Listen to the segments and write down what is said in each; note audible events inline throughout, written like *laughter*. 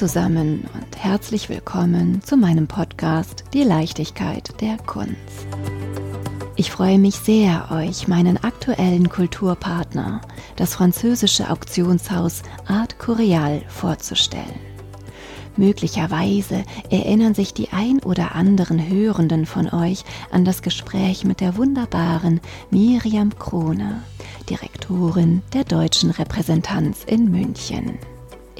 zusammen und herzlich willkommen zu meinem Podcast Die Leichtigkeit der Kunst. Ich freue mich sehr, euch meinen aktuellen Kulturpartner, das französische Auktionshaus Art Coreal, vorzustellen. Möglicherweise erinnern sich die ein oder anderen Hörenden von euch an das Gespräch mit der wunderbaren Miriam Krone, Direktorin der deutschen Repräsentanz in München.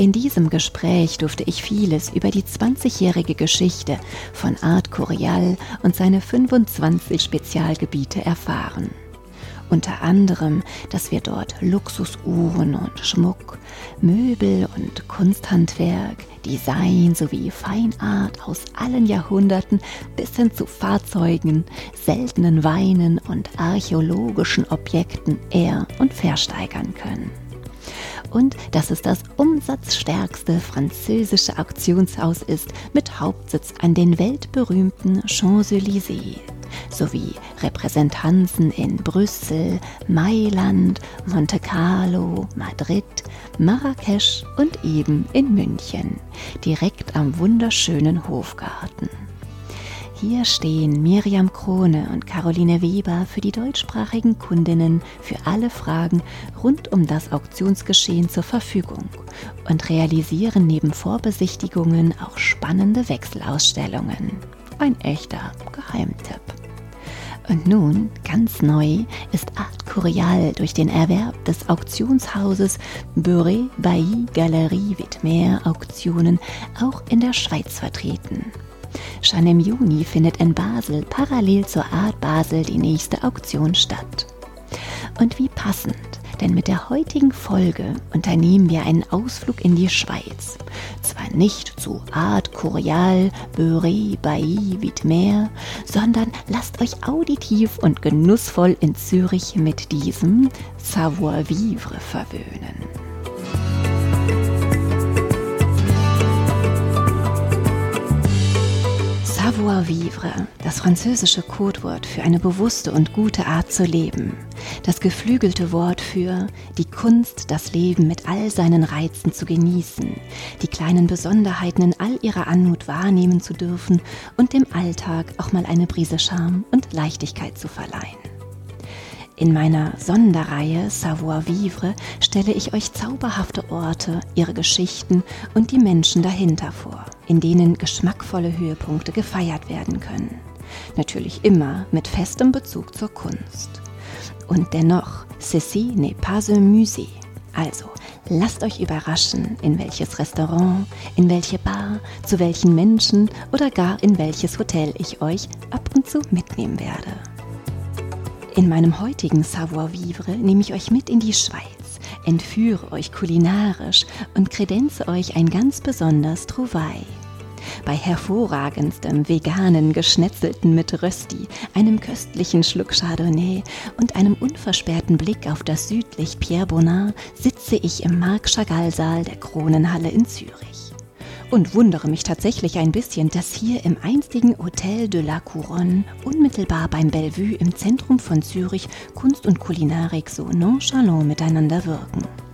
In diesem Gespräch durfte ich vieles über die 20-jährige Geschichte von Art Corial und seine 25 Spezialgebiete erfahren. Unter anderem, dass wir dort Luxusuhren und Schmuck, Möbel und Kunsthandwerk, Design sowie Feinart aus allen Jahrhunderten bis hin zu Fahrzeugen, seltenen Weinen und archäologischen Objekten er- und versteigern können und dass es das umsatzstärkste französische Auktionshaus ist mit Hauptsitz an den weltberühmten Champs-Élysées sowie Repräsentanzen in Brüssel, Mailand, Monte Carlo, Madrid, Marrakesch und eben in München, direkt am wunderschönen Hofgarten. Hier stehen Miriam Krone und Caroline Weber für die deutschsprachigen Kundinnen für alle Fragen rund um das Auktionsgeschehen zur Verfügung und realisieren neben Vorbesichtigungen auch spannende Wechselausstellungen. Ein echter Geheimtipp. Und nun, ganz neu, ist Art Curial durch den Erwerb des Auktionshauses Beuret Bailly Galerie Wittmer Auktionen auch in der Schweiz vertreten. Schon im Juni findet in Basel parallel zur Art Basel die nächste Auktion statt. Und wie passend, denn mit der heutigen Folge unternehmen wir einen Ausflug in die Schweiz. Zwar nicht zu Art Corial, Beuret, Bailly, Wittmer, sondern lasst euch auditiv und genussvoll in Zürich mit diesem Savoir-vivre verwöhnen. Savoir-vivre, das französische Codewort für eine bewusste und gute Art zu leben. Das geflügelte Wort für die Kunst, das Leben mit all seinen Reizen zu genießen, die kleinen Besonderheiten in all ihrer Anmut wahrnehmen zu dürfen und dem Alltag auch mal eine Prise Charme und Leichtigkeit zu verleihen. In meiner Sonderreihe Savoir Vivre stelle ich euch zauberhafte Orte, ihre Geschichten und die Menschen dahinter vor, in denen geschmackvolle Höhepunkte gefeiert werden können. Natürlich immer mit festem Bezug zur Kunst. Und dennoch, ceci n'est pas un musée. Also, lasst euch überraschen, in welches Restaurant, in welche Bar, zu welchen Menschen oder gar in welches Hotel ich euch ab und zu mitnehmen werde. In meinem heutigen Savoir-vivre nehme ich euch mit in die Schweiz, entführe euch kulinarisch und kredenze euch ein ganz besonders Trouvaille. Bei hervorragendstem veganen Geschnetzelten mit Rösti, einem köstlichen Schluck Chardonnay und einem unversperrten Blick auf das Südlicht Pierre Bonin sitze ich im Marc Chagall-Saal der Kronenhalle in Zürich und wundere mich tatsächlich ein bisschen, dass hier im einstigen Hotel de la Couronne, unmittelbar beim Bellevue im Zentrum von Zürich, Kunst und Kulinarik so nonchalant miteinander wirken.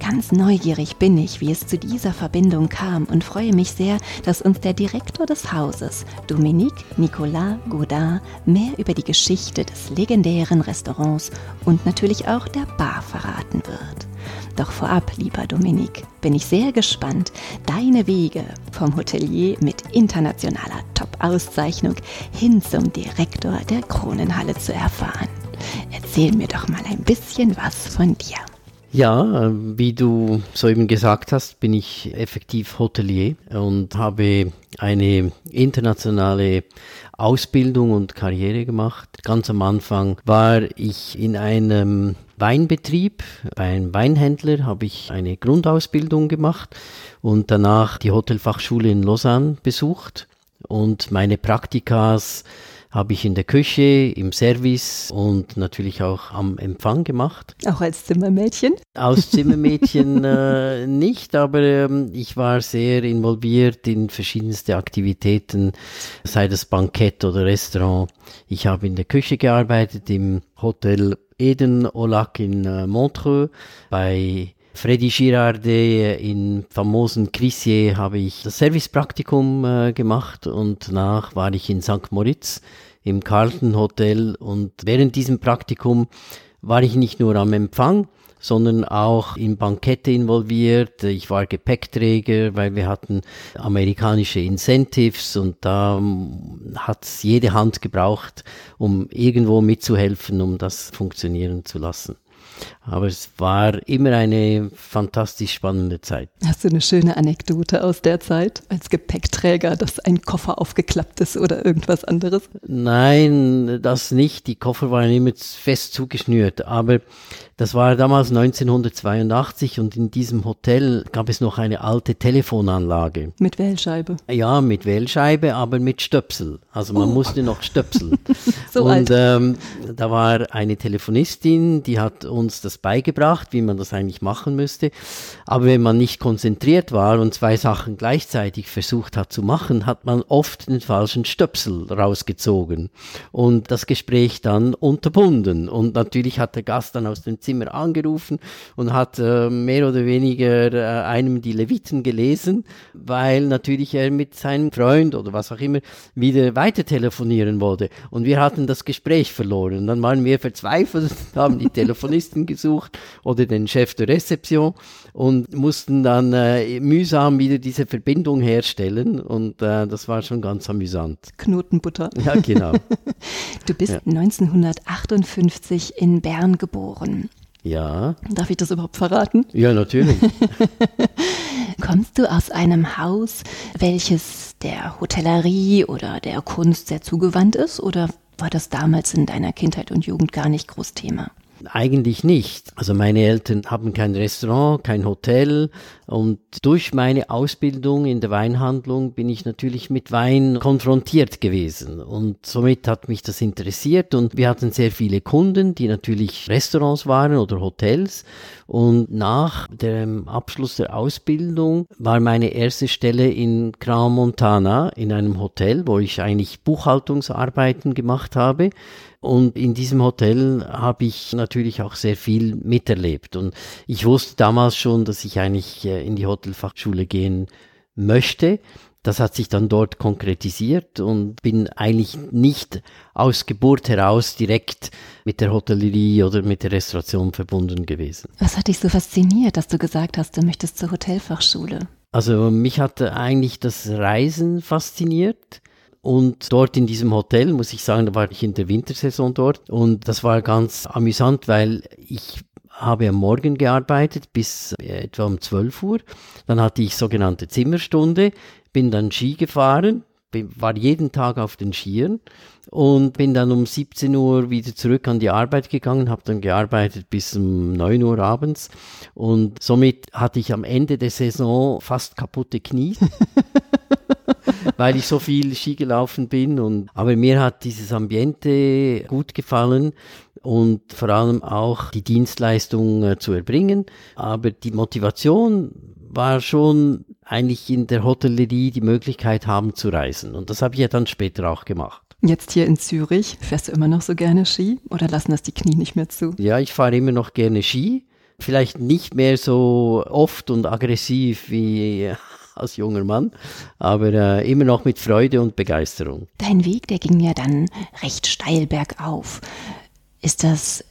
Ganz neugierig bin ich, wie es zu dieser Verbindung kam und freue mich sehr, dass uns der Direktor des Hauses, Dominique Nicolas Godin, mehr über die Geschichte des legendären Restaurants und natürlich auch der Bar verraten wird. Doch vorab, lieber Dominik, bin ich sehr gespannt, deine Wege vom Hotelier mit internationaler Top-Auszeichnung hin zum Direktor der Kronenhalle zu erfahren. Erzähl mir doch mal ein bisschen was von dir. Ja, wie du soeben gesagt hast, bin ich effektiv Hotelier und habe eine internationale Ausbildung und Karriere gemacht. Ganz am Anfang war ich in einem Weinbetrieb. Bei einem Weinhändler habe ich eine Grundausbildung gemacht und danach die Hotelfachschule in Lausanne besucht und meine Praktikas habe ich in der Küche, im Service und natürlich auch am Empfang gemacht. Auch als Zimmermädchen? Als *laughs* Zimmermädchen äh, nicht, aber ähm, ich war sehr involviert in verschiedenste Aktivitäten, sei das Bankett oder Restaurant. Ich habe in der Küche gearbeitet, im Hotel Eden Olac in äh, Montreux, bei Freddy Girardet in famosen Crissier habe ich das Servicepraktikum äh, gemacht und danach war ich in St. Moritz im Carlton Hotel und während diesem Praktikum war ich nicht nur am Empfang, sondern auch in Bankette involviert. Ich war Gepäckträger, weil wir hatten amerikanische Incentives und da hat es jede Hand gebraucht, um irgendwo mitzuhelfen, um das funktionieren zu lassen. Aber es war immer eine fantastisch spannende Zeit. Hast du eine schöne Anekdote aus der Zeit als Gepäckträger, dass ein Koffer aufgeklappt ist oder irgendwas anderes? Nein, das nicht. Die Koffer waren immer fest zugeschnürt. Aber das war damals 1982 und in diesem Hotel gab es noch eine alte Telefonanlage. Mit Wählscheibe? Ja, mit Wählscheibe, aber mit Stöpsel. Also man oh. musste noch stöpseln. *laughs* so und ähm, da war eine Telefonistin, die hat uns das beigebracht, wie man das eigentlich machen müsste. Aber wenn man nicht konzentriert war und zwei Sachen gleichzeitig versucht hat zu machen, hat man oft den falschen Stöpsel rausgezogen und das Gespräch dann unterbunden. Und natürlich hat der Gast dann aus dem Zimmer angerufen und hat äh, mehr oder weniger äh, einem die Leviten gelesen, weil natürlich er mit seinem Freund oder was auch immer wieder weiter telefonieren wollte. Und wir hatten das Gespräch verloren. Dann waren wir verzweifelt, haben die Telefonisten *laughs* gesucht oder den Chef der Rezeption und mussten dann äh, mühsam wieder diese Verbindung herstellen. Und äh, das war schon ganz amüsant. Knotenbutter. Ja, genau. *laughs* du bist ja. 1958 in Bern geboren. Ja. Darf ich das überhaupt verraten? Ja, natürlich. *laughs* Kommst du aus einem Haus, welches der Hotellerie oder der Kunst sehr zugewandt ist? Oder war das damals in deiner Kindheit und Jugend gar nicht groß Thema? Eigentlich nicht. Also meine Eltern haben kein Restaurant, kein Hotel und durch meine Ausbildung in der Weinhandlung bin ich natürlich mit Wein konfrontiert gewesen und somit hat mich das interessiert und wir hatten sehr viele Kunden, die natürlich Restaurants waren oder Hotels und nach dem Abschluss der Ausbildung war meine erste Stelle in Grand Montana in einem Hotel, wo ich eigentlich Buchhaltungsarbeiten gemacht habe. Und in diesem Hotel habe ich natürlich auch sehr viel miterlebt. Und ich wusste damals schon, dass ich eigentlich äh, in die Hotelfachschule gehen möchte. Das hat sich dann dort konkretisiert und bin eigentlich nicht aus Geburt heraus direkt mit der Hotellerie oder mit der Restauration verbunden gewesen. Was hat dich so fasziniert, dass du gesagt hast, du möchtest zur Hotelfachschule? Also mich hat eigentlich das Reisen fasziniert. Und dort in diesem Hotel, muss ich sagen, da war ich in der Wintersaison dort. Und das war ganz amüsant, weil ich habe am Morgen gearbeitet bis etwa um 12 Uhr. Dann hatte ich sogenannte Zimmerstunde, bin dann Ski gefahren, war jeden Tag auf den Skiern und bin dann um 17 Uhr wieder zurück an die Arbeit gegangen, habe dann gearbeitet bis um 9 Uhr abends und somit hatte ich am Ende der Saison fast kaputte Knie. *laughs* weil ich so viel Ski gelaufen bin und aber mir hat dieses Ambiente gut gefallen und vor allem auch die Dienstleistung äh, zu erbringen. Aber die Motivation war schon eigentlich in der Hotellerie die Möglichkeit haben zu reisen. Und das habe ich ja dann später auch gemacht. Jetzt hier in Zürich, fährst du immer noch so gerne Ski oder lassen das die Knie nicht mehr zu? Ja, ich fahre immer noch gerne Ski. Vielleicht nicht mehr so oft und aggressiv wie als junger Mann, aber äh, immer noch mit Freude und Begeisterung. Dein Weg, der ging ja dann recht steil bergauf. Ist das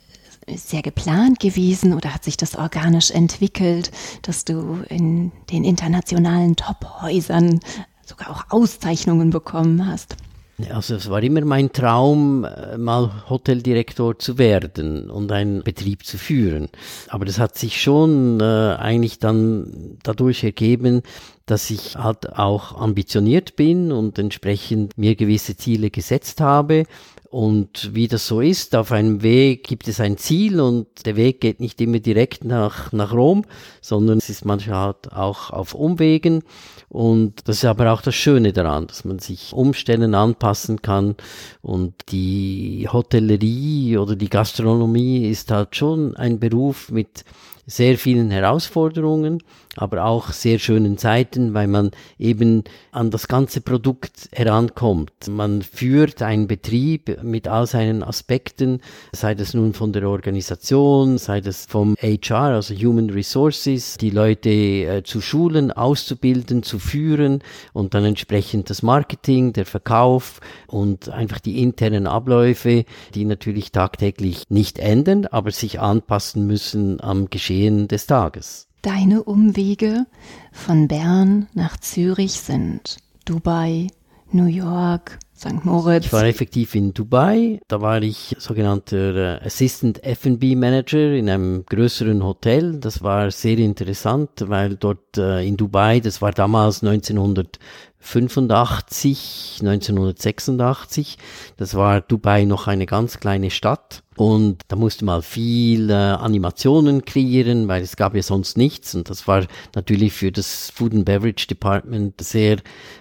sehr geplant gewesen oder hat sich das organisch entwickelt, dass du in den internationalen Top-Häusern sogar auch Auszeichnungen bekommen hast? Also es war immer mein Traum, äh, mal Hoteldirektor zu werden und einen Betrieb zu führen. Aber das hat sich schon äh, eigentlich dann dadurch ergeben, dass ich halt auch ambitioniert bin und entsprechend mir gewisse Ziele gesetzt habe und wie das so ist, auf einem Weg gibt es ein Ziel und der Weg geht nicht immer direkt nach, nach Rom, sondern es ist manchmal halt auch auf Umwegen. Und das ist aber auch das Schöne daran, dass man sich Umständen anpassen kann. Und die Hotellerie oder die Gastronomie ist halt schon ein Beruf mit sehr vielen Herausforderungen, aber auch sehr schönen Zeiten, weil man eben an das ganze Produkt herankommt. Man führt einen Betrieb mit all seinen Aspekten, sei das nun von der Organisation, sei das vom HR, also Human Resources, die Leute äh, zu schulen, auszubilden, zu führen und dann entsprechend das Marketing, der Verkauf und einfach die internen Abläufe, die natürlich tagtäglich nicht ändern, aber sich anpassen müssen am Geschehen des Tages. Deine Umwege von Bern nach Zürich sind Dubai, New York, St. Moritz. Ich war effektiv in Dubai. Da war ich sogenannter äh, Assistant F&B Manager in einem größeren Hotel. Das war sehr interessant, weil dort äh, in Dubai, das war damals 1985, 1986, das war Dubai noch eine ganz kleine Stadt. Und da musste man viel äh, Animationen kreieren, weil es gab ja sonst nichts. Und das war natürlich für das Food and Beverage Department sehr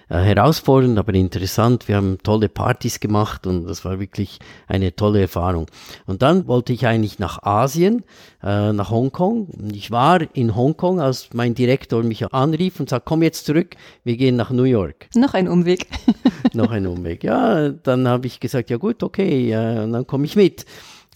äh, herausfordernd, aber interessant. Wir haben tolle Partys gemacht und das war wirklich eine tolle Erfahrung. Und dann wollte ich eigentlich nach Asien, äh, nach Hongkong. Ich war in Hongkong, als mein Direktor mich anrief und sagte, komm jetzt zurück, wir gehen nach New York. Noch ein Umweg. *laughs* Noch ein Umweg. Ja, dann habe ich gesagt, ja gut, okay, äh, und dann komme ich mit.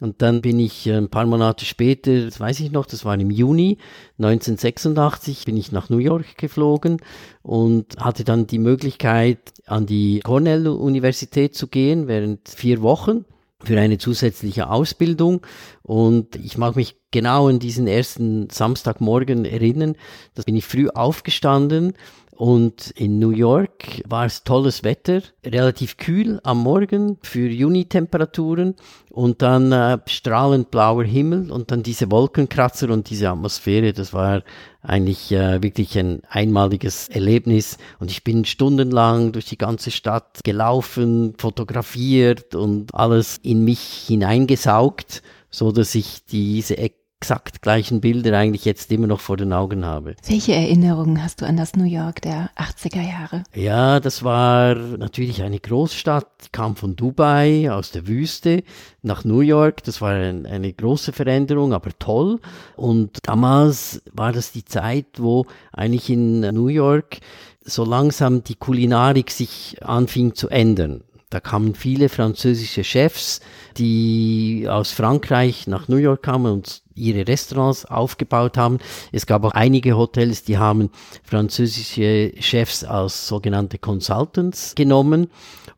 Und dann bin ich äh, ein paar Monate später, das weiß ich noch, das war im Juni 1986, bin ich nach New York geflogen und hatte dann die Möglichkeit, an die Cornell-Universität zu gehen während vier Wochen für eine zusätzliche Ausbildung. Und ich mag mich genau an diesen ersten Samstagmorgen erinnern. Da bin ich früh aufgestanden und in New York war es tolles Wetter, relativ kühl am Morgen für Juni-Temperaturen und dann äh, strahlend blauer Himmel und dann diese Wolkenkratzer und diese Atmosphäre. Das war eigentlich äh, wirklich ein einmaliges Erlebnis. Und ich bin stundenlang durch die ganze Stadt gelaufen, fotografiert und alles in mich hineingesaugt, so dass ich diese Ecke exakt gleichen Bilder eigentlich jetzt immer noch vor den Augen habe. Welche Erinnerungen hast du an das New York der 80er Jahre? Ja, das war natürlich eine Großstadt, ich kam von Dubai aus der Wüste nach New York. Das war ein, eine große Veränderung, aber toll. Und damals war das die Zeit, wo eigentlich in New York so langsam die Kulinarik sich anfing zu ändern. Da kamen viele französische Chefs, die aus Frankreich nach New York kamen und ihre Restaurants aufgebaut haben. Es gab auch einige Hotels, die haben französische Chefs als sogenannte Consultants genommen.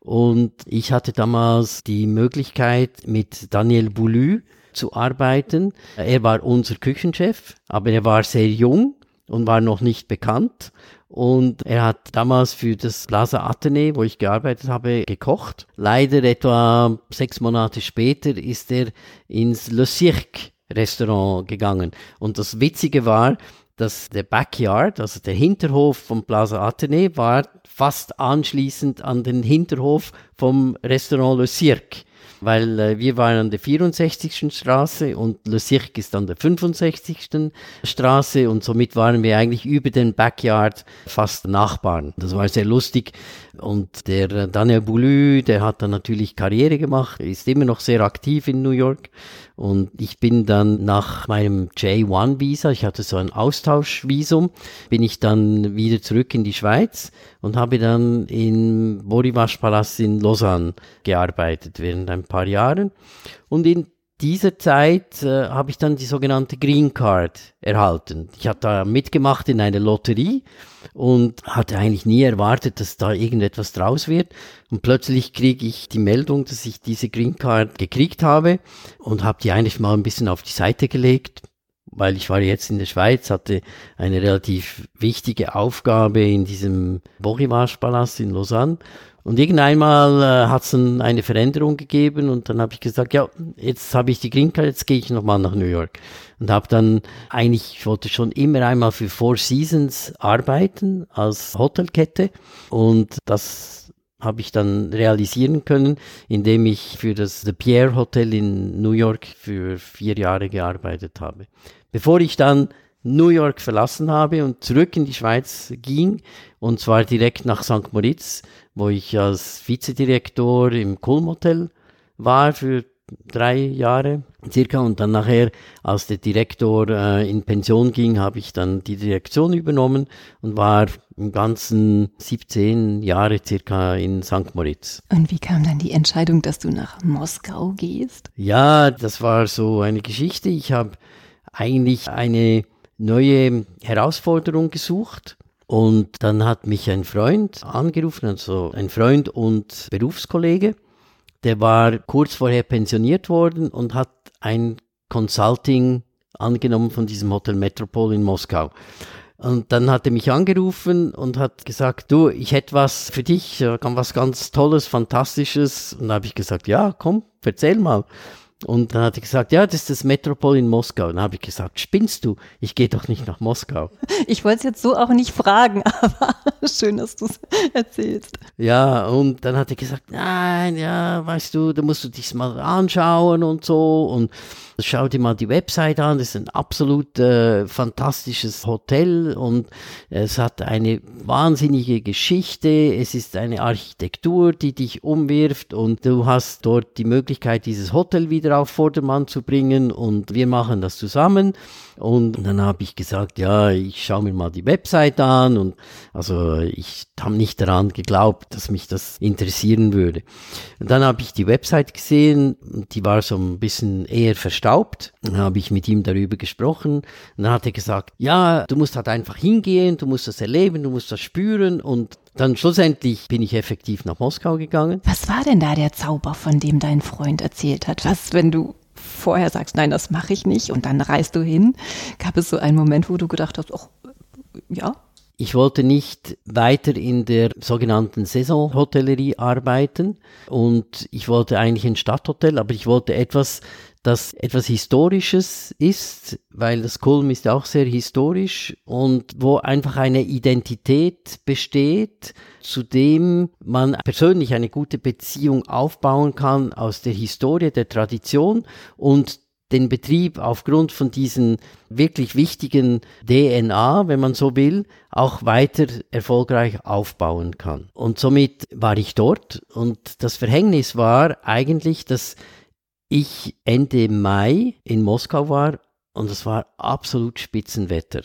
Und ich hatte damals die Möglichkeit, mit Daniel Boulou zu arbeiten. Er war unser Küchenchef, aber er war sehr jung und war noch nicht bekannt. Und er hat damals für das Plaza Atene, wo ich gearbeitet habe, gekocht. Leider etwa sechs Monate später ist er ins Le Cirque Restaurant gegangen. Und das Witzige war, dass der Backyard, also der Hinterhof vom Plaza Atene, war fast anschließend an den Hinterhof vom Restaurant Le Cirque weil äh, wir waren an der 64. Straße und Le Cirque ist an der 65. Straße und somit waren wir eigentlich über den Backyard fast Nachbarn. Das war sehr lustig und der äh, Daniel Boulou, der hat dann natürlich Karriere gemacht, ist immer noch sehr aktiv in New York und ich bin dann nach meinem J1-Visa, ich hatte so ein Austauschvisum, bin ich dann wieder zurück in die Schweiz und habe dann im Borivasch-Palast in Lausanne gearbeitet während ein paar Jahren. Und in dieser Zeit äh, habe ich dann die sogenannte Green Card erhalten. Ich habe da mitgemacht in einer Lotterie und hatte eigentlich nie erwartet, dass da irgendetwas draus wird. Und plötzlich kriege ich die Meldung, dass ich diese Green Card gekriegt habe und habe die eigentlich mal ein bisschen auf die Seite gelegt, weil ich war jetzt in der Schweiz, hatte eine relativ wichtige Aufgabe in diesem Borivage-Palast in Lausanne und irgendeinmal äh, hat es dann eine Veränderung gegeben und dann habe ich gesagt, ja, jetzt habe ich die Green Card, jetzt gehe ich nochmal nach New York. Und habe dann eigentlich, ich wollte schon immer einmal für Four Seasons arbeiten als Hotelkette und das habe ich dann realisieren können, indem ich für das The Pierre Hotel in New York für vier Jahre gearbeitet habe. Bevor ich dann New York verlassen habe und zurück in die Schweiz ging, und zwar direkt nach St. Moritz, wo ich als Vizedirektor im Kulm Hotel war für drei Jahre circa und dann nachher, als der Direktor äh, in Pension ging, habe ich dann die Direktion übernommen und war im ganzen 17 Jahre circa in St. Moritz. Und wie kam dann die Entscheidung, dass du nach Moskau gehst? Ja, das war so eine Geschichte. Ich habe eigentlich eine neue Herausforderung gesucht. Und dann hat mich ein Freund angerufen, also ein Freund und Berufskollege, der war kurz vorher pensioniert worden und hat ein Consulting angenommen von diesem Hotel Metropol in Moskau. Und dann hat er mich angerufen und hat gesagt, du, ich hätte was für dich, was ganz Tolles, Fantastisches. Und da habe ich gesagt, ja, komm, erzähl mal. Und dann hat er gesagt, ja, das ist das Metropol in Moskau. Und dann habe ich gesagt, spinnst du? Ich gehe doch nicht nach Moskau. *laughs* Ich wollte es jetzt so auch nicht fragen, *laughs* aber schön, dass du es erzählst. Ja, und dann hat er gesagt, nein, ja, weißt du, da musst du dich mal anschauen und so. Und Schau dir mal die Website an, das ist ein absolut äh, fantastisches Hotel und es hat eine wahnsinnige Geschichte, es ist eine Architektur, die dich umwirft und du hast dort die Möglichkeit, dieses Hotel wieder auf Vordermann zu bringen und wir machen das zusammen. Und dann habe ich gesagt, ja, ich schaue mir mal die Website an und also ich habe nicht daran geglaubt, dass mich das interessieren würde. Und dann habe ich die Website gesehen, die war so ein bisschen eher verstaubt. Dann habe ich mit ihm darüber gesprochen und dann hat er gesagt, ja, du musst halt einfach hingehen, du musst das erleben, du musst das spüren und dann schlussendlich bin ich effektiv nach Moskau gegangen. Was war denn da der Zauber, von dem dein Freund erzählt hat? Was, wenn du vorher sagst, nein, das mache ich nicht und dann reist du hin. Gab es so einen Moment, wo du gedacht hast, ach, ja? Ich wollte nicht weiter in der sogenannten Saisonhotellerie arbeiten und ich wollte eigentlich ein Stadthotel, aber ich wollte etwas das etwas Historisches ist, weil das Kulm ist auch sehr historisch und wo einfach eine Identität besteht, zu dem man persönlich eine gute Beziehung aufbauen kann aus der Historie, der Tradition und den Betrieb aufgrund von diesen wirklich wichtigen DNA, wenn man so will, auch weiter erfolgreich aufbauen kann. Und somit war ich dort und das Verhängnis war eigentlich, dass ich Ende Mai in Moskau war und es war absolut Spitzenwetter.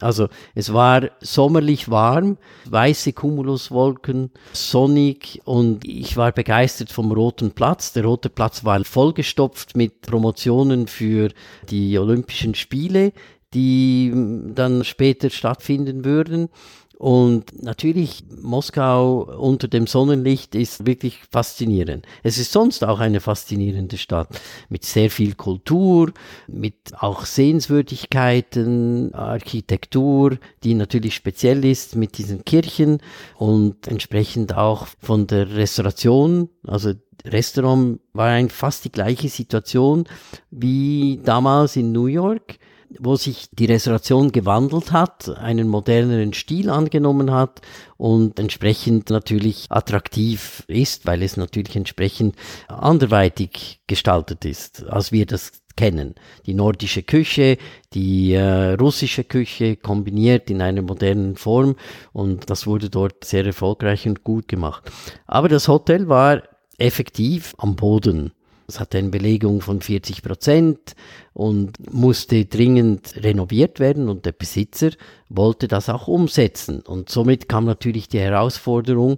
Also es war sommerlich warm, weiße Cumuluswolken, sonnig und ich war begeistert vom Roten Platz. Der Rote Platz war vollgestopft mit Promotionen für die Olympischen Spiele, die dann später stattfinden würden. Und natürlich, Moskau unter dem Sonnenlicht ist wirklich faszinierend. Es ist sonst auch eine faszinierende Stadt mit sehr viel Kultur, mit auch Sehenswürdigkeiten, Architektur, die natürlich speziell ist mit diesen Kirchen und entsprechend auch von der Restauration, also Restaurant war eigentlich fast die gleiche Situation wie damals in New York wo sich die Restauration gewandelt hat, einen moderneren Stil angenommen hat und entsprechend natürlich attraktiv ist, weil es natürlich entsprechend anderweitig gestaltet ist, als wir das kennen. Die nordische Küche, die äh, russische Küche kombiniert in einer modernen Form und das wurde dort sehr erfolgreich und gut gemacht. Aber das Hotel war effektiv am Boden. Es hatte eine Belegung von 40 Prozent und musste dringend renoviert werden und der Besitzer wollte das auch umsetzen. Und somit kam natürlich die Herausforderung,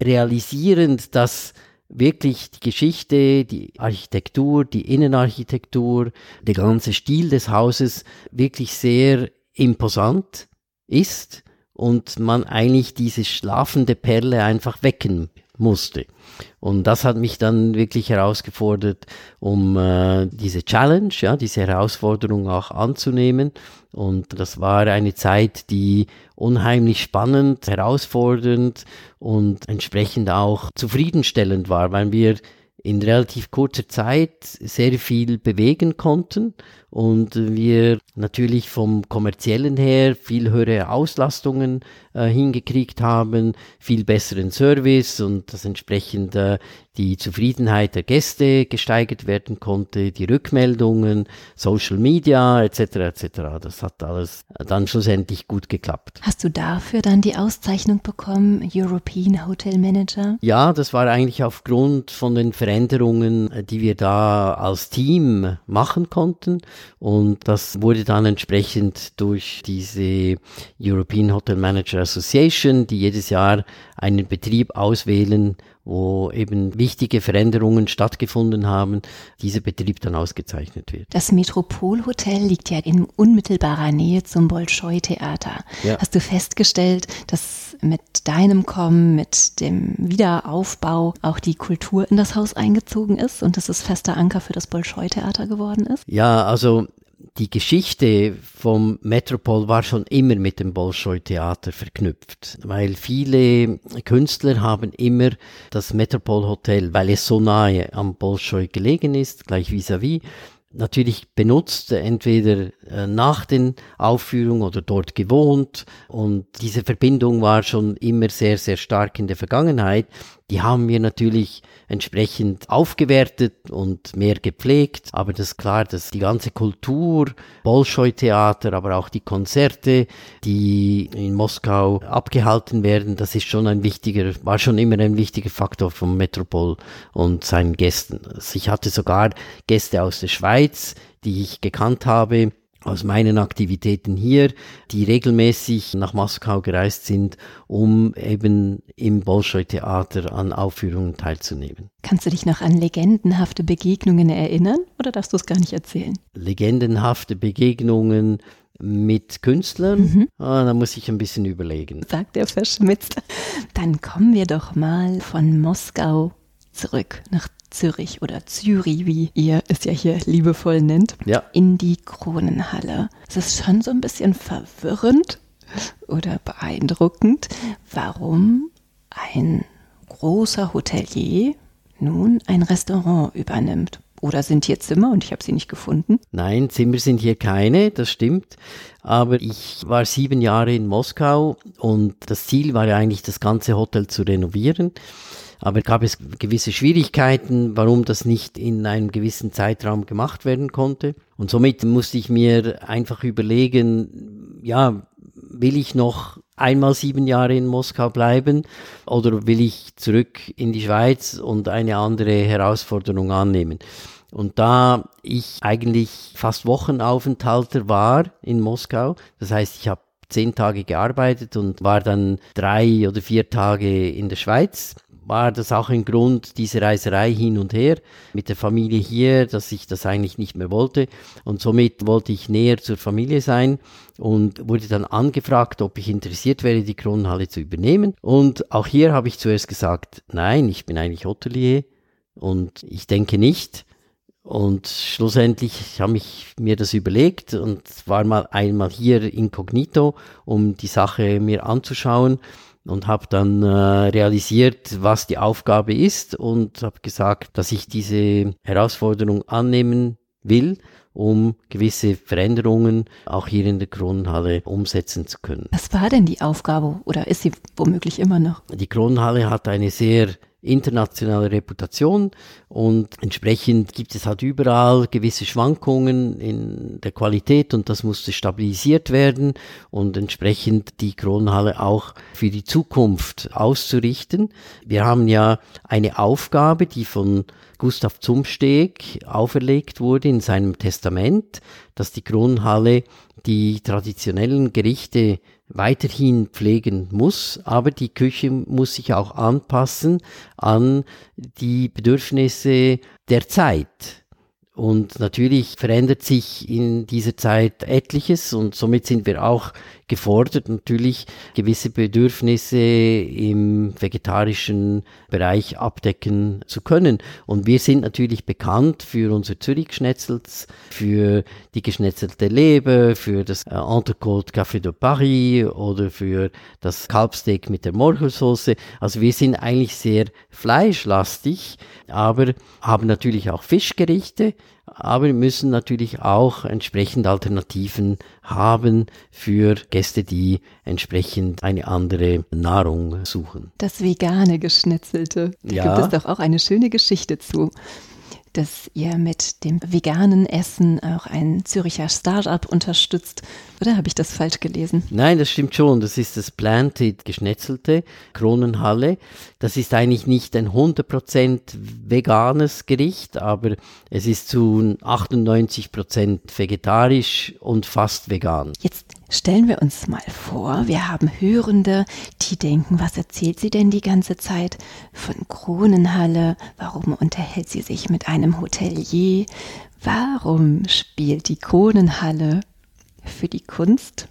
realisierend, dass wirklich die Geschichte, die Architektur, die Innenarchitektur, der ganze Stil des Hauses wirklich sehr imposant ist und man eigentlich diese schlafende Perle einfach wecken musste. Und das hat mich dann wirklich herausgefordert, um äh, diese Challenge, ja, diese Herausforderung auch anzunehmen. Und das war eine Zeit, die unheimlich spannend, herausfordernd und entsprechend auch zufriedenstellend war, weil wir in relativ kurzer Zeit sehr viel bewegen konnten und wir natürlich vom kommerziellen her viel höhere Auslastungen äh, hingekriegt haben, viel besseren Service und dass entsprechend äh, die Zufriedenheit der Gäste gesteigert werden konnte, die Rückmeldungen, Social Media etc. etc. Das hat alles dann schlussendlich gut geklappt. Hast du dafür dann die Auszeichnung bekommen, European Hotel Manager? Ja, das war eigentlich aufgrund von den Veränderungen, die wir da als Team machen konnten und das wurde dann entsprechend durch diese European Hotel Manager Association, die jedes Jahr einen Betrieb auswählen, wo eben wichtige Veränderungen stattgefunden haben, dieser Betrieb dann ausgezeichnet wird. Das Metropolhotel liegt ja in unmittelbarer Nähe zum Bolschoi-Theater. Ja. Hast du festgestellt, dass mit deinem Kommen, mit dem Wiederaufbau auch die Kultur in das Haus eingezogen ist und dass es fester Anker für das Bolschoi-Theater geworden ist? Ja, also die Geschichte vom Metropol war schon immer mit dem Bolschoi-Theater verknüpft, weil viele Künstler haben immer das Metropol Hotel, weil es so nahe am Bolschoi gelegen ist, gleich vis-à-vis, -vis, natürlich benutzt, entweder äh, nach den Aufführungen oder dort gewohnt. Und diese Verbindung war schon immer sehr, sehr stark in der Vergangenheit. Die haben wir natürlich entsprechend aufgewertet und mehr gepflegt. Aber das ist klar, dass die ganze Kultur, Bolschoi-Theater, aber auch die Konzerte, die in Moskau abgehalten werden, das ist schon ein wichtiger, war schon immer ein wichtiger Faktor vom Metropol und seinen Gästen. Also ich hatte sogar Gäste aus der Schweiz, die ich gekannt habe, aus meinen Aktivitäten hier, die regelmäßig nach Moskau gereist sind, um eben im Bolschoi-Theater an Aufführungen teilzunehmen. Kannst du dich noch an legendenhafte Begegnungen erinnern oder darfst du es gar nicht erzählen? Legendenhafte Begegnungen mit Künstlern, mhm. ah, da muss ich ein bisschen überlegen. Sagt der Verschmitzt. Dann kommen wir doch mal von Moskau zurück nach Zürich oder Zürich, wie ihr es ja hier liebevoll nennt, ja. in die Kronenhalle. Es ist schon so ein bisschen verwirrend oder beeindruckend, warum ein großer Hotelier nun ein Restaurant übernimmt. Oder sind hier Zimmer und ich habe sie nicht gefunden? Nein, Zimmer sind hier keine, das stimmt. Aber ich war sieben Jahre in Moskau und das Ziel war ja eigentlich, das ganze Hotel zu renovieren. Aber gab es gewisse Schwierigkeiten, warum das nicht in einem gewissen Zeitraum gemacht werden konnte. Und somit musste ich mir einfach überlegen, ja, will ich noch einmal sieben Jahre in Moskau bleiben oder will ich zurück in die Schweiz und eine andere Herausforderung annehmen? Und da ich eigentlich fast Wochenaufenthalter war in Moskau, das heißt, ich habe zehn Tage gearbeitet und war dann drei oder vier Tage in der Schweiz, war das auch ein Grund, diese Reiserei hin und her mit der Familie hier, dass ich das eigentlich nicht mehr wollte. Und somit wollte ich näher zur Familie sein und wurde dann angefragt, ob ich interessiert wäre, die Kronenhalle zu übernehmen. Und auch hier habe ich zuerst gesagt, nein, ich bin eigentlich Hotelier und ich denke nicht. Und schlussendlich habe ich mir das überlegt und war mal einmal hier inkognito, um die Sache mir anzuschauen und habe dann äh, realisiert, was die Aufgabe ist und habe gesagt, dass ich diese Herausforderung annehmen will, um gewisse Veränderungen auch hier in der Kronenhalle umsetzen zu können. Was war denn die Aufgabe oder ist sie womöglich immer noch? Die Kronenhalle hat eine sehr internationale Reputation und entsprechend gibt es halt überall gewisse Schwankungen in der Qualität und das musste stabilisiert werden und entsprechend die Kronhalle auch für die Zukunft auszurichten. Wir haben ja eine Aufgabe, die von Gustav Zumsteg auferlegt wurde in seinem Testament, dass die Kronhalle die traditionellen Gerichte weiterhin pflegen muss, aber die Küche muss sich auch anpassen an die Bedürfnisse der Zeit. Und natürlich verändert sich in dieser Zeit etliches und somit sind wir auch gefordert, natürlich gewisse Bedürfnisse im vegetarischen Bereich abdecken zu können. Und wir sind natürlich bekannt für unsere Zürich-Schnetzels, für die geschnetzelte Leber, für das äh, Entrecôte Café de Paris oder für das Kalbsteak mit der Morchelsauce. Also wir sind eigentlich sehr fleischlastig, aber haben natürlich auch Fischgerichte aber wir müssen natürlich auch entsprechend Alternativen haben für Gäste, die entsprechend eine andere Nahrung suchen. Das vegane Geschnetzelte, da ja. gibt es doch auch eine schöne Geschichte zu dass ihr mit dem veganen Essen auch ein Züricher Startup unterstützt. Oder habe ich das falsch gelesen? Nein, das stimmt schon. Das ist das Planted Geschnetzelte Kronenhalle. Das ist eigentlich nicht ein 100% veganes Gericht, aber es ist zu 98% vegetarisch und fast vegan. Jetzt Stellen wir uns mal vor, wir haben Hörende, die denken, was erzählt sie denn die ganze Zeit von Kronenhalle? Warum unterhält sie sich mit einem Hotelier? Warum spielt die Kronenhalle für die Kunst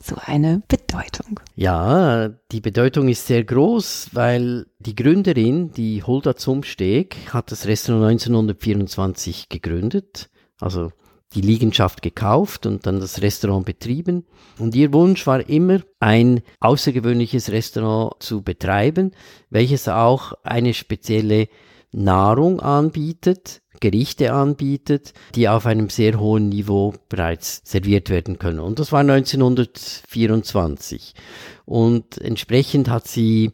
so eine Bedeutung? Ja, die Bedeutung ist sehr groß, weil die Gründerin, die Hulda Zumsteg, hat das Restaurant 1924 gegründet. Also die Liegenschaft gekauft und dann das Restaurant betrieben. Und ihr Wunsch war immer, ein außergewöhnliches Restaurant zu betreiben, welches auch eine spezielle Nahrung anbietet, Gerichte anbietet, die auf einem sehr hohen Niveau bereits serviert werden können. Und das war 1924. Und entsprechend hat sie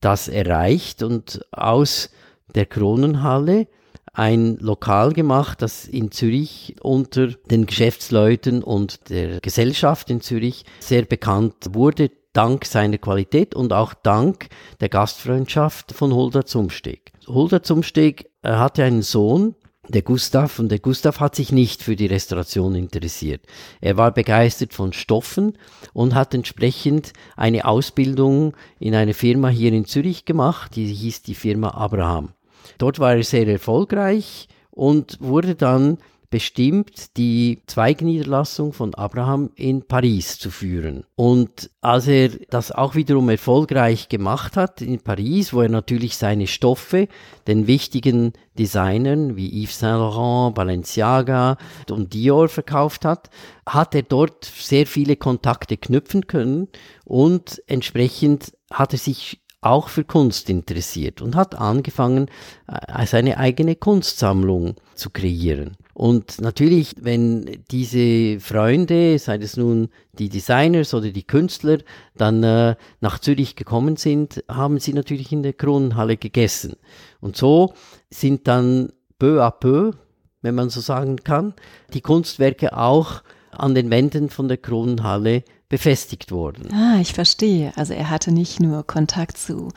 das erreicht und aus der Kronenhalle ein Lokal gemacht, das in Zürich unter den Geschäftsleuten und der Gesellschaft in Zürich sehr bekannt wurde, dank seiner Qualität und auch dank der Gastfreundschaft von Hulda Zumsteg. Hulda Zumsteg hatte einen Sohn, der Gustav, und der Gustav hat sich nicht für die Restauration interessiert. Er war begeistert von Stoffen und hat entsprechend eine Ausbildung in einer Firma hier in Zürich gemacht, die hieß die Firma Abraham. Dort war er sehr erfolgreich und wurde dann bestimmt, die Zweigniederlassung von Abraham in Paris zu führen. Und als er das auch wiederum erfolgreich gemacht hat in Paris, wo er natürlich seine Stoffe den wichtigen Designern wie Yves Saint Laurent, Balenciaga und Dior verkauft hat, hat er dort sehr viele Kontakte knüpfen können und entsprechend hat er sich auch für Kunst interessiert und hat angefangen, äh, seine eigene Kunstsammlung zu kreieren. Und natürlich, wenn diese Freunde, sei es nun die Designers oder die Künstler, dann äh, nach Zürich gekommen sind, haben sie natürlich in der Kronenhalle gegessen. Und so sind dann peu à peu, wenn man so sagen kann, die Kunstwerke auch an den Wänden von der Kronenhalle befestigt worden. Ah, ich verstehe. Also er hatte nicht nur Kontakt zu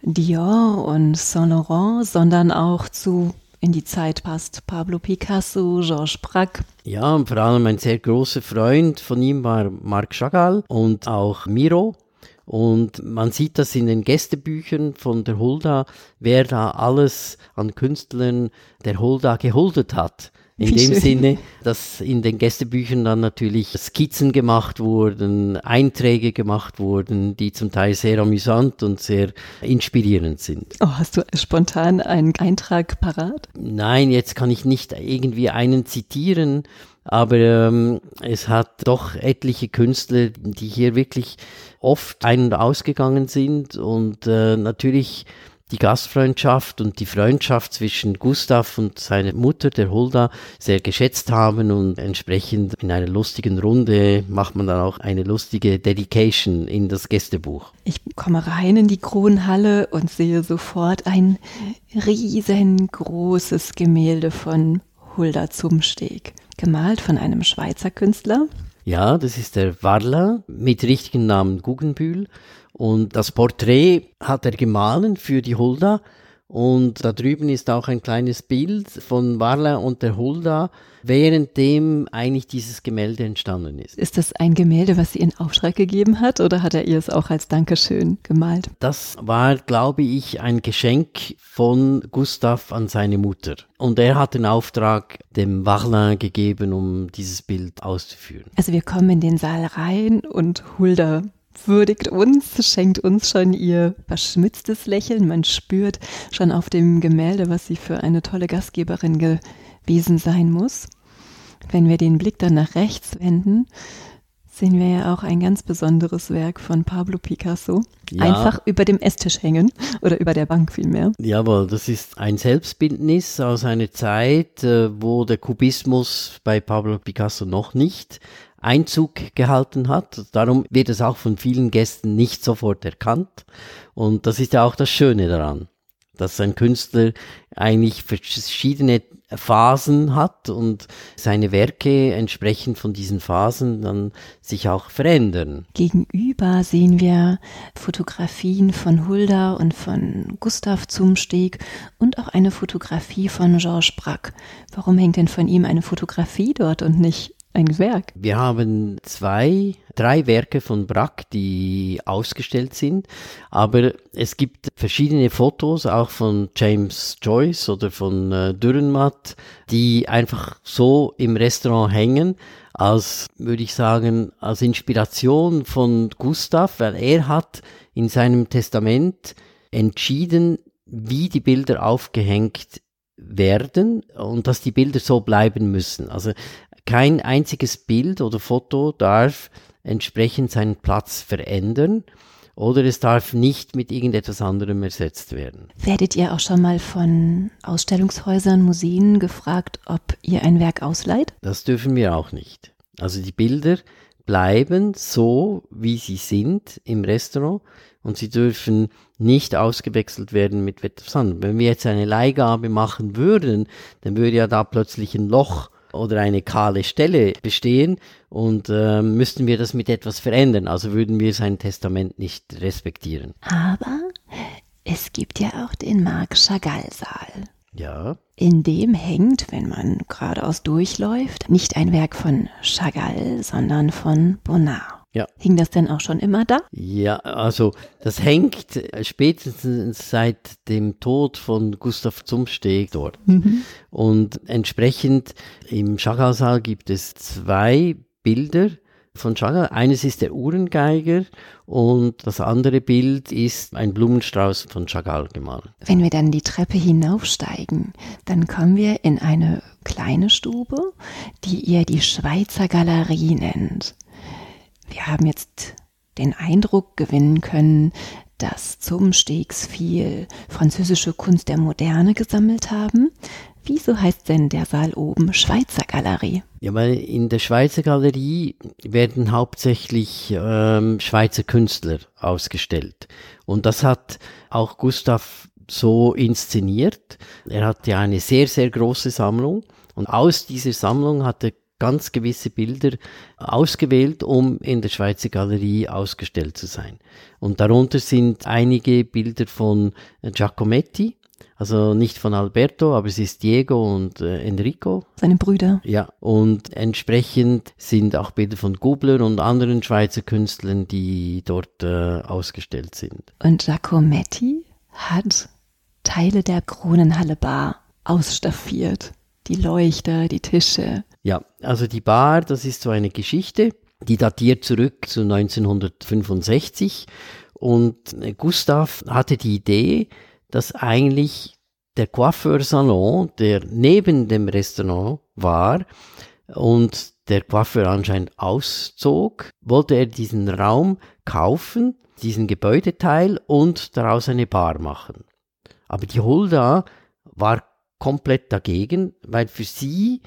Dior und Saint Laurent, sondern auch zu in die Zeit passt Pablo Picasso, Georges Braque. Ja, und vor allem ein sehr großer Freund von ihm war Marc Chagall und auch Miro. Und man sieht das in den Gästebüchern von der Hulda, wer da alles an Künstlern der Hulda gehuldet hat. In Wie dem schön. Sinne, dass in den Gästebüchern dann natürlich Skizzen gemacht wurden, Einträge gemacht wurden, die zum Teil sehr amüsant und sehr inspirierend sind. Oh, hast du spontan einen Eintrag parat? Nein, jetzt kann ich nicht irgendwie einen zitieren, aber ähm, es hat doch etliche Künstler, die hier wirklich oft ein- und ausgegangen sind und äh, natürlich die Gastfreundschaft und die Freundschaft zwischen Gustav und seiner Mutter, der Hulda, sehr geschätzt haben und entsprechend in einer lustigen Runde macht man dann auch eine lustige Dedication in das Gästebuch. Ich komme rein in die Kronhalle und sehe sofort ein riesengroßes Gemälde von Hulda Zumsteg, gemalt von einem Schweizer Künstler. Ja, das ist der Warler mit richtigen Namen Guggenbühl und das Porträt hat er gemahlen für die Hulda. Und da drüben ist auch ein kleines Bild von Warla und der Hulda, währenddem eigentlich dieses Gemälde entstanden ist. Ist das ein Gemälde, was sie in Auftrag gegeben hat oder hat er ihr es auch als Dankeschön gemalt? Das war, glaube ich, ein Geschenk von Gustav an seine Mutter. Und er hat den Auftrag dem Warlin gegeben, um dieses Bild auszuführen. Also wir kommen in den Saal rein und Hulda würdigt uns, schenkt uns schon ihr verschmitztes Lächeln. Man spürt schon auf dem Gemälde, was sie für eine tolle Gastgeberin gewesen sein muss. Wenn wir den Blick dann nach rechts wenden, sehen wir ja auch ein ganz besonderes Werk von Pablo Picasso. Ja. Einfach über dem Esstisch hängen oder über der Bank vielmehr. Jawohl, das ist ein Selbstbildnis aus einer Zeit, äh, wo der Kubismus bei Pablo Picasso noch nicht Einzug gehalten hat. Darum wird es auch von vielen Gästen nicht sofort erkannt. Und das ist ja auch das Schöne daran dass ein Künstler eigentlich verschiedene Phasen hat und seine Werke entsprechend von diesen Phasen dann sich auch verändern. Gegenüber sehen wir Fotografien von Hulda und von Gustav Zumsteg und auch eine Fotografie von Georges Braque. Warum hängt denn von ihm eine Fotografie dort und nicht ein Werk? Wir haben zwei, drei Werke von Brack, die ausgestellt sind, aber es gibt verschiedene Fotos, auch von James Joyce oder von äh, Dürrenmatt, die einfach so im Restaurant hängen, als, würde ich sagen, als Inspiration von Gustav, weil er hat in seinem Testament entschieden, wie die Bilder aufgehängt werden und dass die Bilder so bleiben müssen. Also kein einziges Bild oder Foto darf entsprechend seinen Platz verändern oder es darf nicht mit irgendetwas anderem ersetzt werden. Werdet ihr auch schon mal von Ausstellungshäusern, Museen gefragt, ob ihr ein Werk ausleiht? Das dürfen wir auch nicht. Also die Bilder bleiben so, wie sie sind im Restaurant und sie dürfen nicht ausgewechselt werden mit etwas anderem. Wenn wir jetzt eine Leihgabe machen würden, dann würde ja da plötzlich ein Loch oder eine kahle Stelle bestehen und äh, müssten wir das mit etwas verändern. Also würden wir sein Testament nicht respektieren. Aber es gibt ja auch den Marc Chagall-Saal. Ja. In dem hängt, wenn man geradeaus durchläuft, nicht ein Werk von Chagall, sondern von Bonnard. Ja. Hing das denn auch schon immer da? Ja, also das hängt spätestens seit dem Tod von Gustav Zumsteg dort. Mhm. Und entsprechend im Chagall-Saal gibt es zwei Bilder von Chagall. Eines ist der Uhrengeiger und das andere Bild ist ein Blumenstrauß von Chagall gemalt. Wenn wir dann die Treppe hinaufsteigen, dann kommen wir in eine kleine Stube, die ihr die Schweizer Galerie nennt. Wir haben jetzt den Eindruck gewinnen können, dass Zumstegs viel französische Kunst der Moderne gesammelt haben. Wieso heißt denn der Saal oben Schweizer Galerie? Ja, weil in der Schweizer Galerie werden hauptsächlich ähm, Schweizer Künstler ausgestellt. Und das hat auch Gustav so inszeniert. Er hat ja eine sehr, sehr große Sammlung. Und aus dieser Sammlung hat er ganz gewisse Bilder ausgewählt, um in der Schweizer Galerie ausgestellt zu sein. Und darunter sind einige Bilder von Giacometti, also nicht von Alberto, aber es ist Diego und äh, Enrico. Seine Brüder. Ja, und entsprechend sind auch Bilder von Gubler und anderen Schweizer Künstlern, die dort äh, ausgestellt sind. Und Giacometti hat Teile der Kronenhalle Bar ausstaffiert. Die Leuchter, die Tische. Ja, also die Bar, das ist so eine Geschichte, die datiert zurück zu 1965 und Gustav hatte die Idee, dass eigentlich der Coiffeursalon, der neben dem Restaurant war und der Coiffeur anscheinend auszog, wollte er diesen Raum kaufen, diesen Gebäudeteil und daraus eine Bar machen. Aber die Hulda war komplett dagegen, weil für sie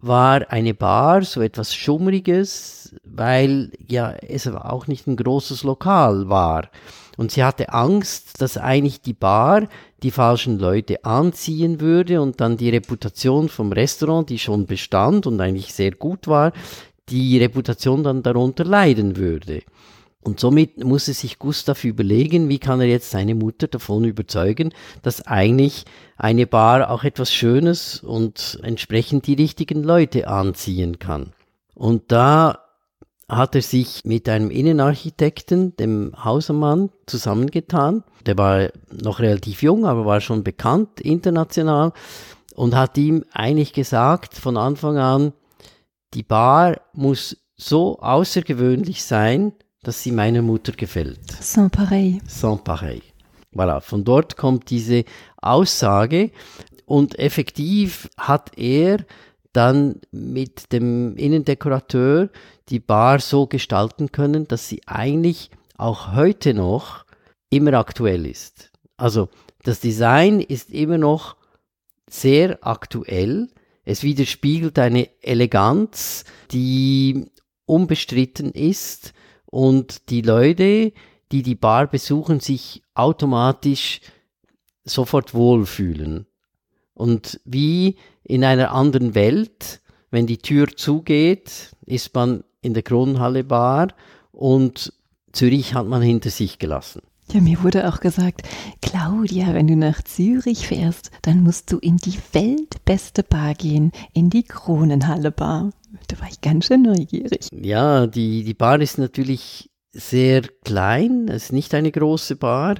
war eine Bar so etwas Schummriges, weil ja es auch nicht ein großes Lokal war. Und sie hatte Angst, dass eigentlich die Bar die falschen Leute anziehen würde und dann die Reputation vom Restaurant, die schon bestand und eigentlich sehr gut war, die Reputation dann darunter leiden würde. Und somit muss es sich Gustav überlegen, wie kann er jetzt seine Mutter davon überzeugen, dass eigentlich eine Bar auch etwas Schönes und entsprechend die richtigen Leute anziehen kann. Und da hat er sich mit einem Innenarchitekten, dem Hausermann, zusammengetan. Der war noch relativ jung, aber war schon bekannt international und hat ihm eigentlich gesagt von Anfang an, die Bar muss so außergewöhnlich sein, dass sie meiner Mutter gefällt. Sans pareil. Sans pareil. Voilà, von dort kommt diese Aussage und effektiv hat er dann mit dem Innendekorateur die Bar so gestalten können, dass sie eigentlich auch heute noch immer aktuell ist. Also das Design ist immer noch sehr aktuell. Es widerspiegelt eine Eleganz, die unbestritten ist und die Leute, die die Bar besuchen, sich automatisch sofort wohlfühlen. Und wie in einer anderen Welt, wenn die Tür zugeht, ist man in der Kronhalle Bar und Zürich hat man hinter sich gelassen. Ja, mir wurde auch gesagt, Claudia, wenn du nach Zürich fährst, dann musst du in die weltbeste Bar gehen, in die Kronenhalle Bar. Da war ich ganz schön neugierig. Ja, die, die Bar ist natürlich sehr klein, es ist nicht eine große Bar.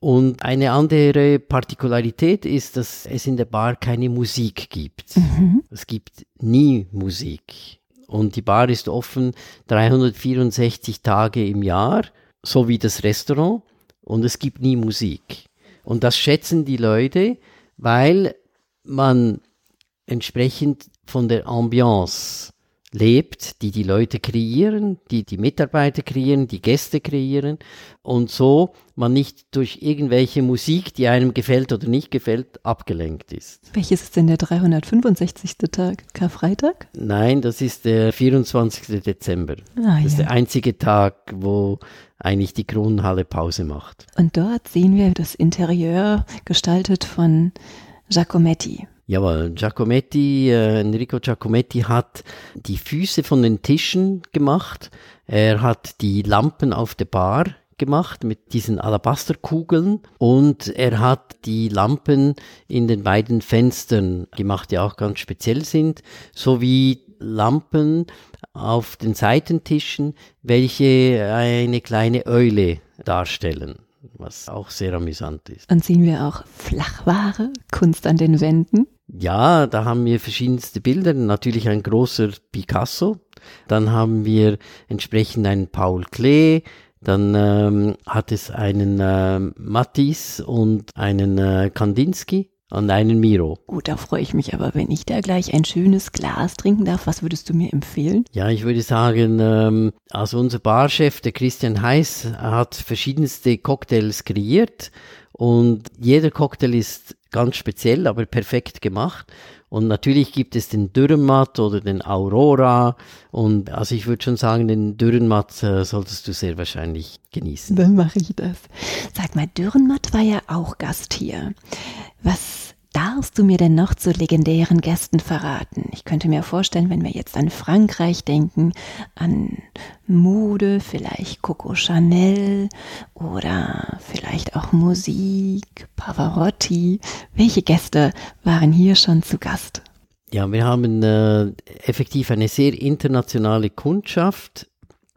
Und eine andere Partikularität ist, dass es in der Bar keine Musik gibt. Mhm. Es gibt nie Musik. Und die Bar ist offen 364 Tage im Jahr, so wie das Restaurant. Und es gibt nie Musik. Und das schätzen die Leute, weil man entsprechend von der Ambiance lebt, die die Leute kreieren, die die Mitarbeiter kreieren, die Gäste kreieren und so man nicht durch irgendwelche Musik, die einem gefällt oder nicht gefällt, abgelenkt ist. Welches ist denn der 365. Tag? Karfreitag? Nein, das ist der 24. Dezember. Ah, das ist der einzige Tag, wo eigentlich die Kronenhalle Pause macht. Und dort sehen wir das Interieur gestaltet von Giacometti. Jawohl, Giacometti, äh, Enrico Giacometti hat die Füße von den Tischen gemacht. Er hat die Lampen auf der Bar gemacht mit diesen Alabasterkugeln und er hat die Lampen in den beiden Fenstern gemacht, die auch ganz speziell sind, sowie Lampen auf den Seitentischen, welche eine kleine Eule darstellen was auch sehr amüsant ist. Und sehen wir auch Flachware, Kunst an den Wänden? Ja, da haben wir verschiedenste Bilder. Natürlich ein großer Picasso. Dann haben wir entsprechend einen Paul Klee. Dann ähm, hat es einen äh, Matisse und einen äh, Kandinsky und einen Miro. Gut, da freue ich mich aber, wenn ich da gleich ein schönes Glas trinken darf. Was würdest du mir empfehlen? Ja, ich würde sagen, ähm, also unser Barchef, der Christian Heiß, hat verschiedenste Cocktails kreiert und jeder Cocktail ist ganz speziell, aber perfekt gemacht. Und natürlich gibt es den Dürrenmatt oder den Aurora. Und also ich würde schon sagen, den Dürrenmatt äh, solltest du sehr wahrscheinlich genießen. Dann mache ich das. Sag mal, Dürrenmatt war ja auch Gast hier. Was darfst du mir denn noch zu legendären Gästen verraten? Ich könnte mir vorstellen, wenn wir jetzt an Frankreich denken, an Mode, vielleicht Coco Chanel oder vielleicht auch Musik, Pavarotti. Welche Gäste waren hier schon zu Gast? Ja, wir haben äh, effektiv eine sehr internationale Kundschaft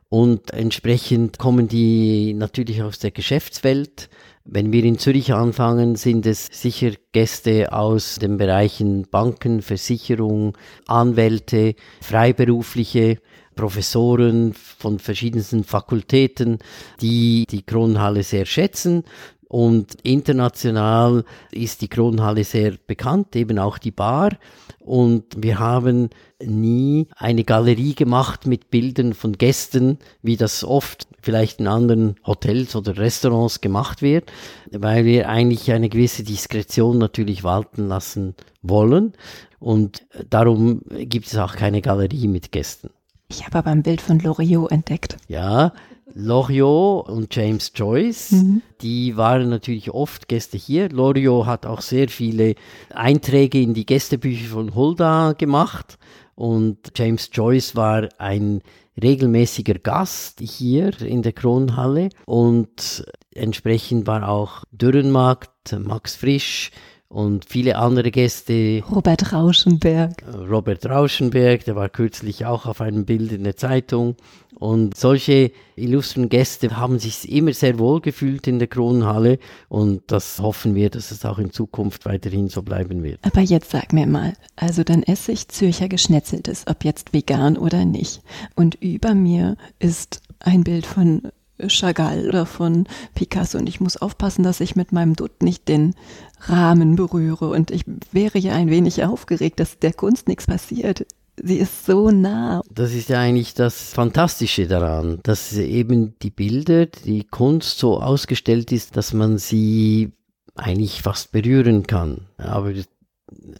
und entsprechend kommen die natürlich aus der Geschäftswelt wenn wir in Zürich anfangen, sind es sicher Gäste aus den Bereichen Banken, Versicherung, Anwälte, Freiberufliche, Professoren von verschiedensten Fakultäten, die die Kronhalle sehr schätzen und international ist die Kronhalle sehr bekannt, eben auch die Bar. Und wir haben nie eine Galerie gemacht mit Bildern von Gästen, wie das oft vielleicht in anderen Hotels oder Restaurants gemacht wird, weil wir eigentlich eine gewisse Diskretion natürlich walten lassen wollen. Und darum gibt es auch keine Galerie mit Gästen. Ich habe aber ein Bild von Loriot entdeckt. Ja, Loriot und James Joyce, mhm. die waren natürlich oft Gäste hier. Loriot hat auch sehr viele Einträge in die Gästebücher von Hulda gemacht und James Joyce war ein regelmäßiger Gast hier in der Kronhalle und entsprechend war auch Dürrenmarkt, Max Frisch, und viele andere Gäste. Robert Rauschenberg. Robert Rauschenberg, der war kürzlich auch auf einem Bild in der Zeitung. Und solche illustren Gäste haben sich immer sehr wohl gefühlt in der Kronenhalle und das hoffen wir, dass es auch in Zukunft weiterhin so bleiben wird. Aber jetzt sag mir mal, also dann esse ich Zürcher Geschnetzeltes, ob jetzt vegan oder nicht. Und über mir ist ein Bild von Chagall oder von Picasso und ich muss aufpassen, dass ich mit meinem Dutt nicht den Rahmen berühre und ich wäre ja ein wenig aufgeregt, dass der Kunst nichts passiert. Sie ist so nah. Das ist ja eigentlich das Fantastische daran, dass eben die Bilder, die Kunst so ausgestellt ist, dass man sie eigentlich fast berühren kann. Aber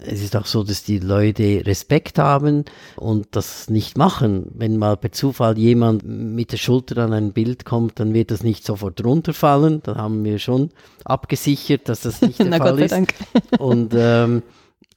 es ist auch so, dass die Leute Respekt haben und das nicht machen. Wenn mal per Zufall jemand mit der Schulter an ein Bild kommt, dann wird das nicht sofort runterfallen. Da haben wir schon abgesichert, dass das nicht *laughs* der Fall Gott sei ist. Dank. Und ähm,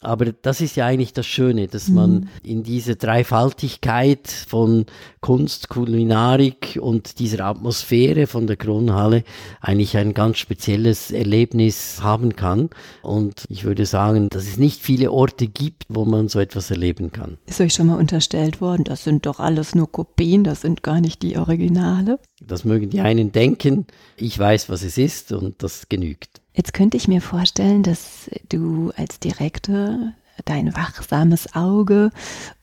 aber das ist ja eigentlich das Schöne, dass Mhm. man in diese Dreifaltigkeit von Kunst, Kulinarik und dieser Atmosphäre von der Kronhalle eigentlich ein ganz spezielles Erlebnis haben kann. Und ich würde sagen, dass es nicht viele Orte gibt, wo man so etwas erleben kann. Ist euch schon mal unterstellt worden, das sind doch alles nur Kopien, das sind gar nicht die Originale? Das mögen die einen denken. Ich weiß, was es ist und das genügt. Jetzt könnte ich mir vorstellen, dass du als Direktor dein wachsames Auge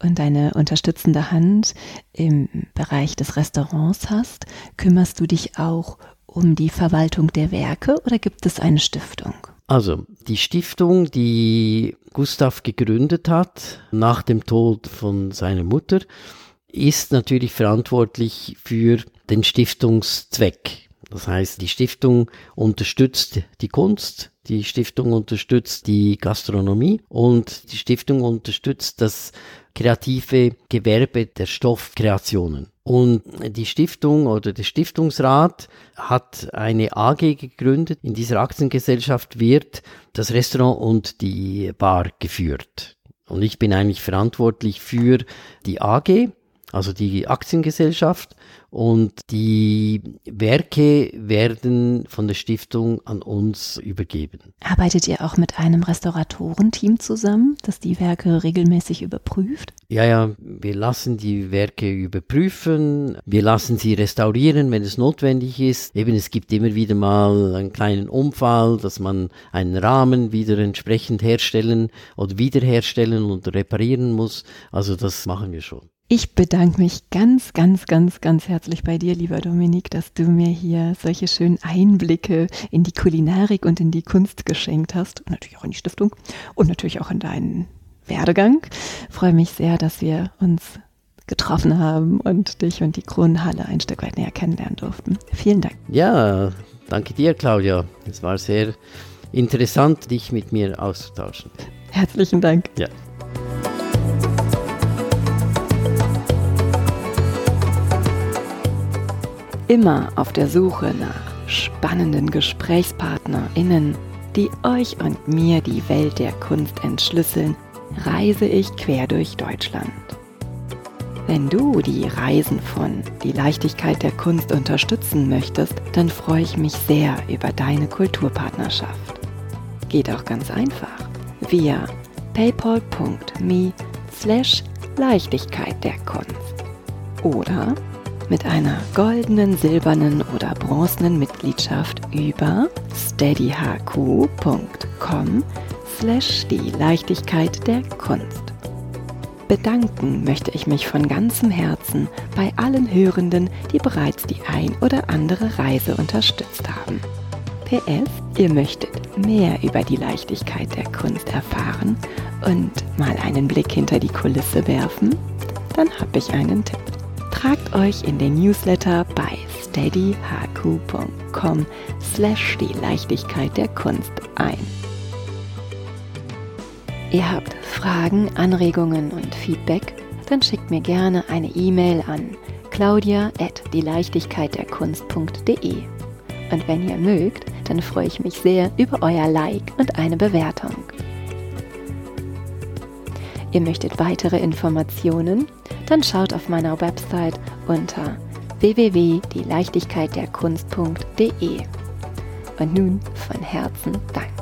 und deine unterstützende Hand im Bereich des Restaurants hast. Kümmerst du dich auch um die Verwaltung der Werke oder gibt es eine Stiftung? Also, die Stiftung, die Gustav gegründet hat, nach dem Tod von seiner Mutter, ist natürlich verantwortlich für den Stiftungszweck. Das heißt, die Stiftung unterstützt die Kunst, die Stiftung unterstützt die Gastronomie und die Stiftung unterstützt das kreative Gewerbe der Stoffkreationen. Und die Stiftung oder der Stiftungsrat hat eine AG gegründet. In dieser Aktiengesellschaft wird das Restaurant und die Bar geführt. Und ich bin eigentlich verantwortlich für die AG, also die Aktiengesellschaft. Und die Werke werden von der Stiftung an uns übergeben. Arbeitet ihr auch mit einem Restauratorenteam zusammen, das die Werke regelmäßig überprüft? Ja, ja, wir lassen die Werke überprüfen, wir lassen sie restaurieren, wenn es notwendig ist. Eben, es gibt immer wieder mal einen kleinen Unfall, dass man einen Rahmen wieder entsprechend herstellen oder wiederherstellen und reparieren muss. Also das machen wir schon. Ich bedanke mich ganz, ganz, ganz, ganz herzlich bei dir, lieber Dominik, dass du mir hier solche schönen Einblicke in die Kulinarik und in die Kunst geschenkt hast. Und natürlich auch in die Stiftung und natürlich auch in deinen Werdegang. Ich freue mich sehr, dass wir uns getroffen haben und dich und die Kronenhalle ein Stück weit näher kennenlernen durften. Vielen Dank. Ja, danke dir, Claudia. Es war sehr interessant, dich mit mir auszutauschen. Herzlichen Dank. Ja. Immer auf der Suche nach spannenden GesprächspartnerInnen, die euch und mir die Welt der Kunst entschlüsseln, reise ich quer durch Deutschland. Wenn du die Reisen von Die Leichtigkeit der Kunst unterstützen möchtest, dann freue ich mich sehr über deine Kulturpartnerschaft. Geht auch ganz einfach via paypal.me slash Leichtigkeit der Kunst oder mit einer goldenen, silbernen oder bronzenen Mitgliedschaft über steadyhq.com slash die Leichtigkeit der Kunst. Bedanken möchte ich mich von ganzem Herzen bei allen Hörenden, die bereits die ein oder andere Reise unterstützt haben. PS, ihr möchtet mehr über die Leichtigkeit der Kunst erfahren und mal einen Blick hinter die Kulisse werfen? Dann habe ich einen Tipp. Tragt euch in den Newsletter bei steadyhq.com slash die Leichtigkeit der Kunst ein. Ihr habt Fragen, Anregungen und Feedback? Dann schickt mir gerne eine E-Mail an claudia at die Leichtigkeit der Kunst.de. Und wenn ihr mögt, dann freue ich mich sehr über euer Like und eine Bewertung. Ihr möchtet weitere Informationen? Dann schaut auf meiner Website unter www.dieleichtigkeitderkunst.de. Und nun von Herzen Dank.